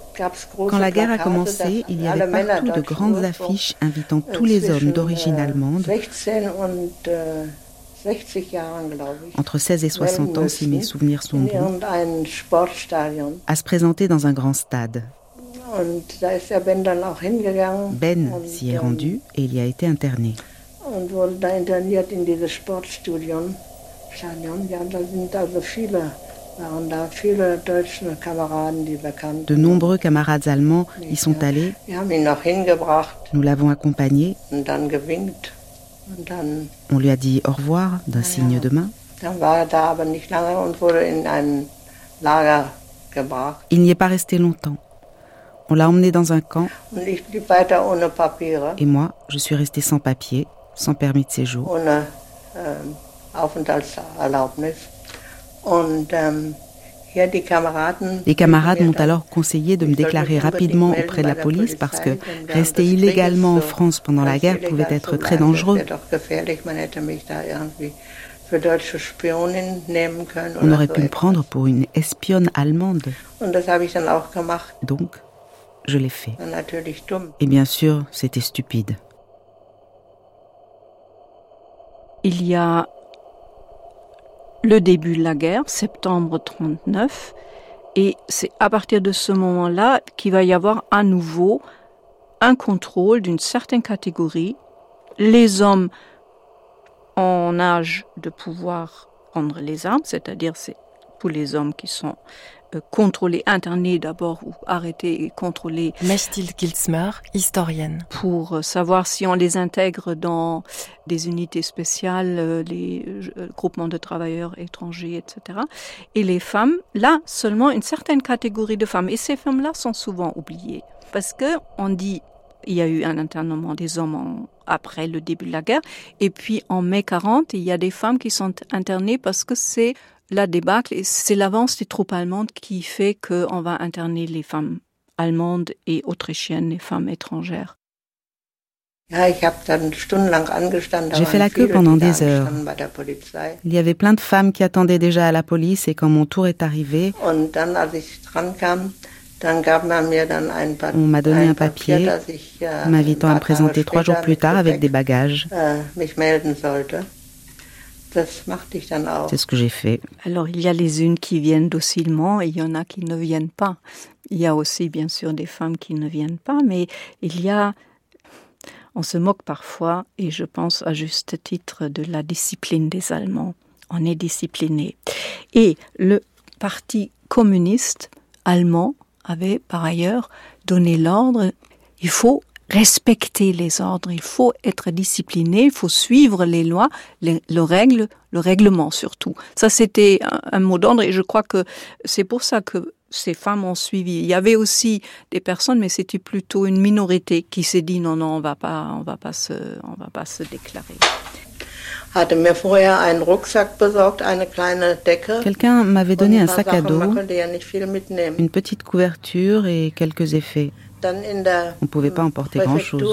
Quand la guerre a commencé, il y avait partout de grandes affiches invitant tous les hommes d'origine allemande, entre 16 et 60 ans si mes souvenirs sont bons, à se présenter dans un grand stade. Ben s'y est rendu et il y a été interné. De nombreux camarades allemands y sont allés. Nous l'avons accompagné. On lui a dit au revoir d'un signe de main. Il n'y est pas resté longtemps. On l'a emmené dans un camp. Et moi, je suis resté sans papier, sans permis de séjour. Ähm, Les camarades m'ont alors conseillé de me déclarer rapidement auprès de la police parce que rester illégalement en France pendant la guerre pouvait être très dangereux. On aurait pu me prendre pour une espionne allemande. Donc, je l'ai fait. Et bien sûr, c'était stupide. Il y a le début de la guerre, septembre 39, et c'est à partir de ce moment-là qu'il va y avoir à nouveau un contrôle d'une certaine catégorie. Les hommes en âge de pouvoir prendre les armes, c'est-à-dire c'est tous les hommes qui sont contrôler, interner d'abord ou arrêter et contrôler. Mestil Kilsmer, historienne. Pour euh, savoir si on les intègre dans des unités spéciales, euh, les groupements de travailleurs étrangers, etc. Et les femmes, là, seulement une certaine catégorie de femmes. Et ces femmes-là sont souvent oubliées. Parce que on dit il y a eu un internement des hommes après le début de la guerre. Et puis en mai 40, il y a des femmes qui sont internées parce que c'est la débâcle, c'est l'avance des troupes allemandes qui fait qu'on va interner les femmes allemandes et autrichiennes, les femmes étrangères. J'ai fait la queue pendant des heures. Il y avait plein de femmes qui attendaient déjà à la police et quand mon tour est arrivé, on m'a donné un papier äh, m'invitant à me présenter trois jours plus tard avec des bagages. C'est ce que j'ai fait. Alors il y a les unes qui viennent docilement et il y en a qui ne viennent pas. Il y a aussi bien sûr des femmes qui ne viennent pas, mais il y a On se moque parfois, et je pense à juste titre, de la discipline des Allemands. On est discipliné. Et le parti communiste allemand avait par ailleurs donné l'ordre, il faut respecter les ordres, il faut être discipliné, il faut suivre les lois, les, le règle, le règlement surtout. Ça, c'était un, mot d'ordre et je crois que c'est pour ça que ces femmes ont suivi. Il y avait aussi des personnes, mais c'était plutôt une minorité qui s'est dit non, non, on va pas, on va pas se, on va pas se déclarer. Quelqu'un m'avait donné un sac à dos, une petite couverture et quelques effets. On ne pouvait pas emporter grand-chose.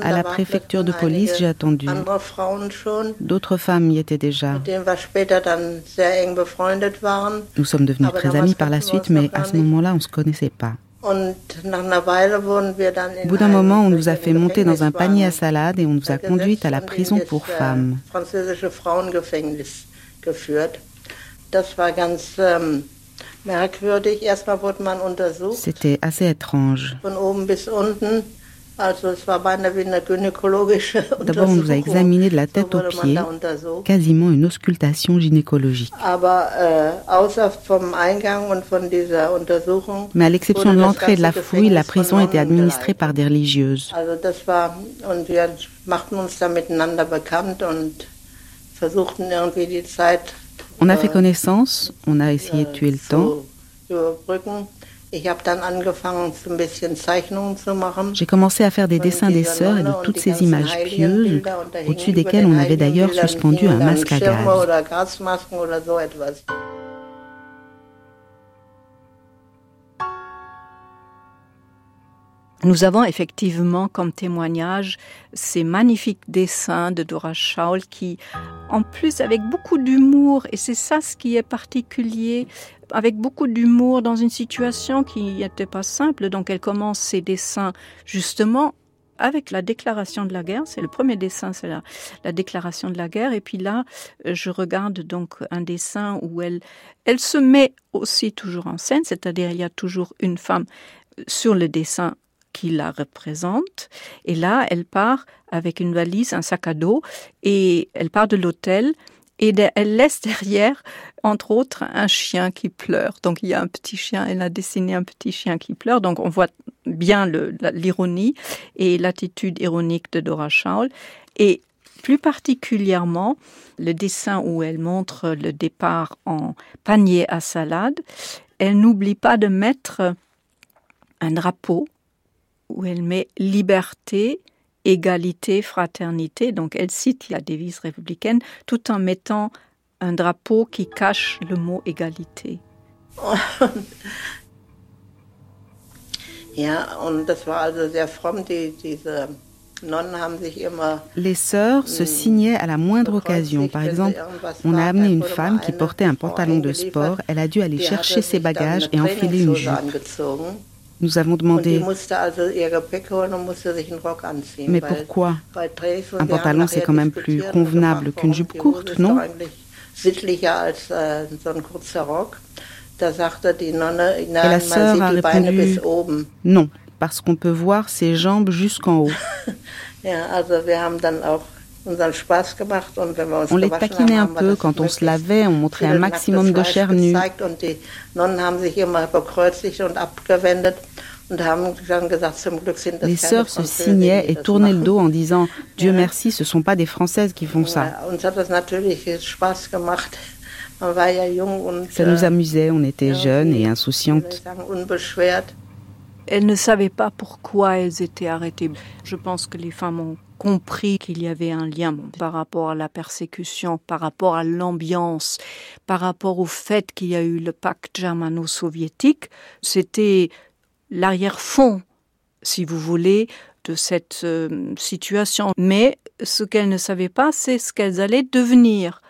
À la préfecture de police, j'ai attendu. D'autres femmes y étaient déjà. Nous sommes devenus très amis par la suite, mais à ce moment-là, on ne se connaissait pas. Au bout d'un moment, on nous a fait monter dans un panier à salade et on nous a conduites à la prison pour femmes. merkwürdig. Erstmal wurde man untersucht. C'était assez étrange. Von oben bis unten. Also es war beinahe wie eine gynäkologische D'abord, on de la tête so aux pieds, quasiment une auscultation gynécologique. Aber, äh, außer vom Eingang und von dieser Untersuchung, Mais à l'exception de l'entrée de la fouille, la prison était administrée par des religieuses. Also das war, und wir machten uns da miteinander bekannt und versuchten irgendwie die Zeit On a fait connaissance, on a essayé de tuer le temps. J'ai commencé à faire des dessins des sœurs et de toutes ces images pieuses, au-dessus desquelles on avait d'ailleurs suspendu un masque à gaz. Nous avons effectivement comme témoignage ces magnifiques dessins de Dora Schaul qui, en plus avec beaucoup d'humour, et c'est ça ce qui est particulier, avec beaucoup d'humour dans une situation qui n'était pas simple. Donc elle commence ses dessins justement avec la déclaration de la guerre. C'est le premier dessin, c'est la, la, déclaration de la guerre. Et puis là, je regarde donc un dessin où elle, elle se met aussi toujours en scène, c'est-à-dire il y a toujours une femme sur le dessin qui la représente. Et là, elle part avec une valise, un sac à dos, et elle part de l'hôtel. Et elle laisse derrière, entre autres, un chien qui pleure. Donc il y a un petit chien, elle a dessiné un petit chien qui pleure. Donc on voit bien l'ironie et l'attitude ironique de Dora Schaul. Et plus particulièrement, le dessin où elle montre le départ en panier à salade, elle n'oublie pas de mettre un drapeau où elle met liberté, égalité, fraternité. Donc elle cite la devise républicaine tout en mettant un drapeau qui cache le mot égalité. Les sœurs se signaient à la moindre occasion. Par exemple, on a amené une femme qui portait un pantalon de sport. Elle a dû aller chercher ses bagages et enfiler une jupe. Nous avons demandé Mais pourquoi Un pantalon, c'est quand même plus convenable qu'une jupe courte, non Et la sœur a répondu Non, parce qu'on peut voir ses jambes jusqu'en haut. On les taquinait un peu quand on se lavait, on montrait un maximum de chair nue. Les sœurs se signaient et tournaient le dos en disant Dieu merci, ce ne sont pas des Françaises qui font ça. Ça nous amusait, on était jeunes et insouciantes. Elles ne savaient pas pourquoi elles étaient arrêtées. Je pense que les femmes ont compris qu'il y avait un lien par rapport à la persécution, par rapport à l'ambiance, par rapport au fait qu'il y a eu le pacte germano-soviétique. C'était l'arrière-fond, si vous voulez, de cette euh, situation. Mais ce qu'elles ne savaient pas, c'est ce qu'elles allaient devenir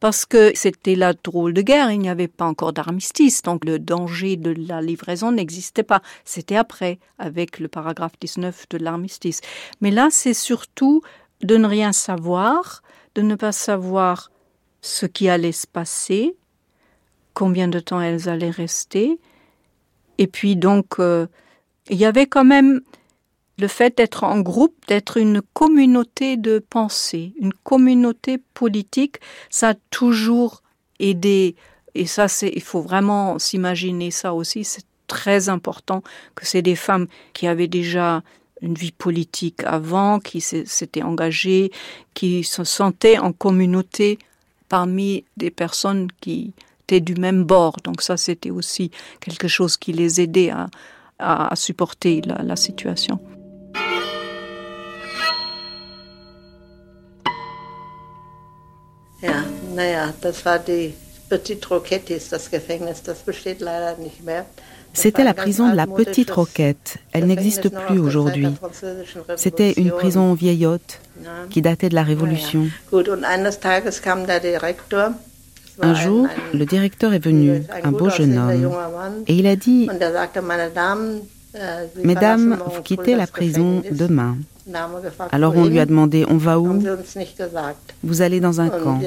parce que c'était la drôle de guerre, il n'y avait pas encore d'armistice, donc le danger de la livraison n'existait pas. C'était après, avec le paragraphe 19 de l'armistice. Mais là, c'est surtout de ne rien savoir, de ne pas savoir ce qui allait se passer, combien de temps elles allaient rester. Et puis donc, euh, il y avait quand même le fait d'être en groupe, d'être une communauté de pensée, une communauté politique, ça a toujours aidé. Et ça, c'est, il faut vraiment s'imaginer ça aussi. C'est très important que c'est des femmes qui avaient déjà une vie politique avant, qui s'étaient engagées, qui se sentaient en communauté parmi des personnes qui étaient du même bord. Donc ça, c'était aussi quelque chose qui les aidait à, supporter la situation. Naja, das war die Petite Roquette, ist das Gefängnis, das besteht leider nicht mehr. C'était la prison de la Petite Roquette. Elle n'existe plus aujourd'hui. C'était une prison vieillotte qui datait de la Révolution. Un jour, le directeur est venu, un beau jeune homme, et il a dit Mesdames, vous quittez la prison demain. Alors on lui a demandé, on va où? Vous allez dans un camp,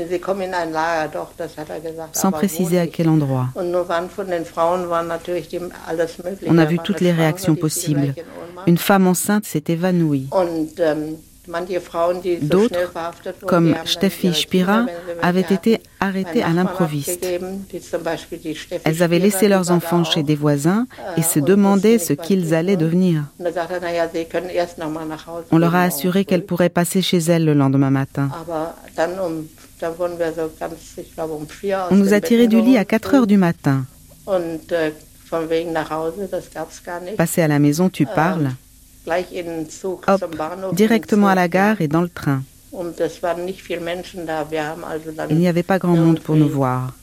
sans préciser à quel endroit. On a vu toutes les réactions possibles. Une femme enceinte s'est évanouie. D'autres, comme Steffi Spira, avaient été arrêtées à l'improviste. Elles avaient laissé leurs enfants chez des voisins et se demandaient ce qu'ils allaient devenir. On leur a assuré qu'elles pourraient passer chez elles le lendemain matin. On nous a tirés du lit à 4 heures du matin. Passer à la maison, tu parles. Hop, directement à la gare et dans le train. Il n'y avait pas grand monde pour nous voir.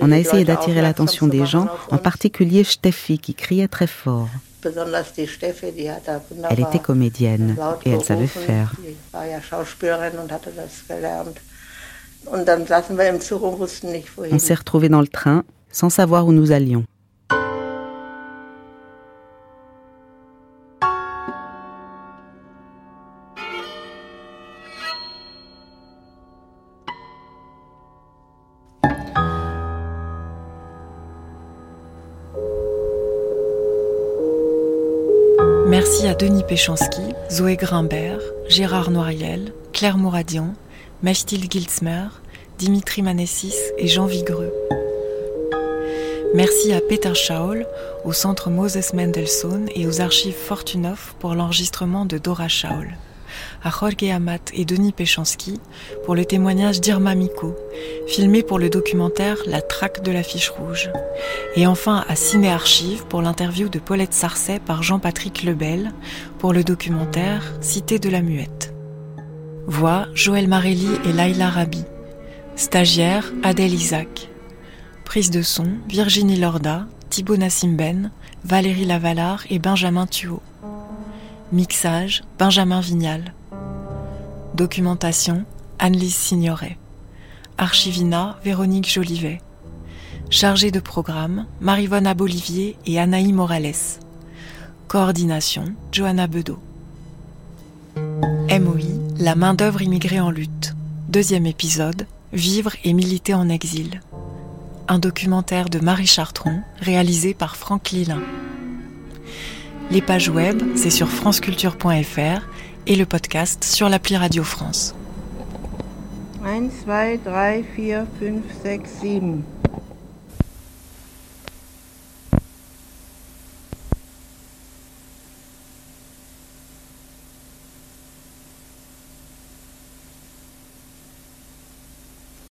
On a essayé d'attirer l'attention des gens, en particulier Steffi qui criait très fort. Elle était comédienne et elle savait faire. On s'est retrouvés dans le train sans savoir où nous allions. À Denis Péchanski, Zoé Grimbert, Gérard Noiriel, Claire Mouradian, Mechtil Gilsmer, Dimitri Manessis et Jean Vigreux. Merci à Peter Schaul, au centre Moses Mendelssohn et aux archives Fortunoff pour l'enregistrement de Dora Schaul à Jorge Amat et Denis Péchanski pour le témoignage d'Irma Miko, filmé pour le documentaire La traque de la fiche rouge. Et enfin à Ciné Archive pour l'interview de Paulette Sarcet par Jean-Patrick Lebel pour le documentaire Cité de la Muette. Voix Joël Marelli et Laila Rabi. Stagiaire Adèle Isaac. Prise de son Virginie Lorda, Thibaut Nassimben, Valérie Lavalard et Benjamin Thuot. Mixage Benjamin Vignal. Documentation Annelise Signoret. Archivina Véronique Jolivet. Chargée de programme Marivonne Abolivier et Anaï Morales. Coordination Johanna Bedeau. MOI La main-d'œuvre immigrée en lutte. Deuxième épisode Vivre et militer en exil. Un documentaire de Marie Chartron réalisé par Franck Lilin. Les pages web, c'est sur franceculture.fr et le podcast sur l'appli Radio France. 1, 2, 3, 4, 5, 6, 7.